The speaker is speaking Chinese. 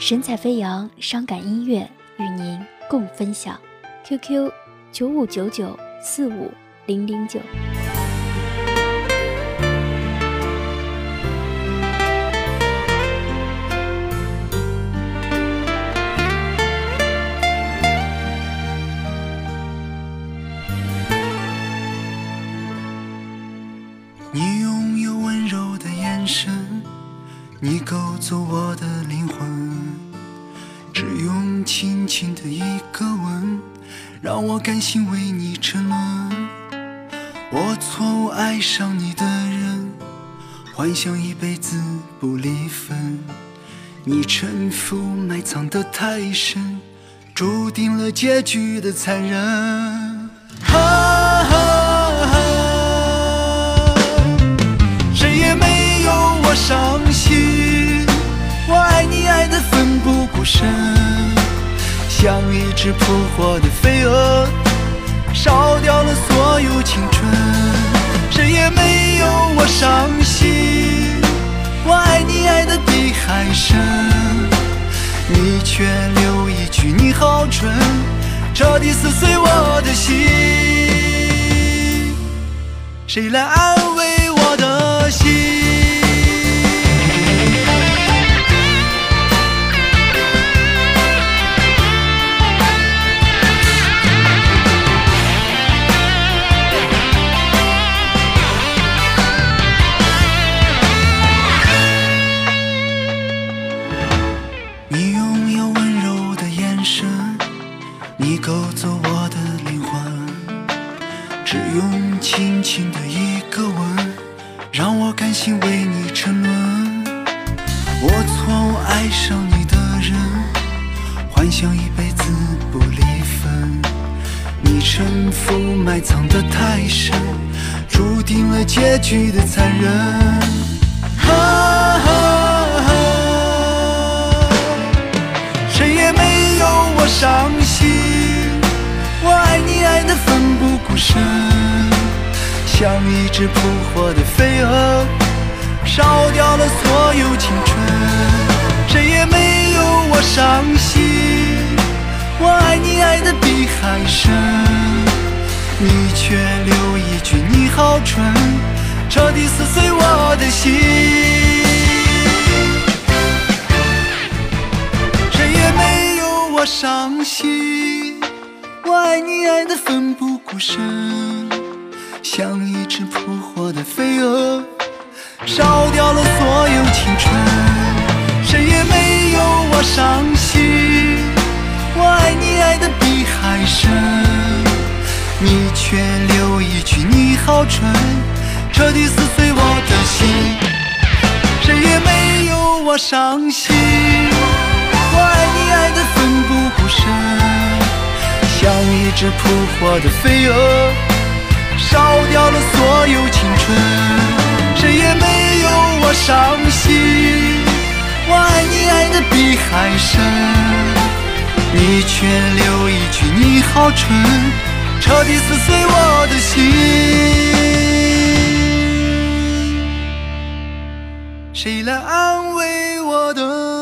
神采飞扬，伤感音乐与您共分享。QQ：九五九九四五零零九。你拥有温柔的眼神，你勾走我的灵魂，轻轻的一个吻，让我甘心为你沉沦。我错误爱上你的人，幻想一辈子不离分，你沉浮埋藏的太深，注定了结局的残忍。哈哈哈。谁也没有我伤心，我爱你爱得奋不顾身，像一只扑火的飞蛾，烧掉了所有青春。谁也没有我伤心，我爱你爱得比海深，你却留一句你好蠢，彻底撕碎我的心。谁来安慰的眼神，你勾走我的灵魂。只用轻轻的一个吻，让我甘心为你沉沦。我错误爱上你的人，幻想一辈子不离分。你沉浮埋藏得太深，注定了结局的残忍。像一只扑火的飞蛾，烧掉了所有青春。谁也没有我伤心，我爱你爱得比海深，你却留一句你好蠢，彻底撕碎我的心。谁也没有我伤心。我爱你爱得奋不顾身，像一只扑火的飞蛾，烧掉了所有青春。谁也没有我伤心。我爱你爱得比海深，你却留一句你好蠢，彻底撕碎我的心。谁也没有我伤心。我爱你爱得奋不顾身。像一只扑火的飞蛾，烧掉了所有青春。谁也没有我伤心。我爱你爱的比海深，你却留一句你好蠢，彻底撕碎我的心。谁来安慰我的？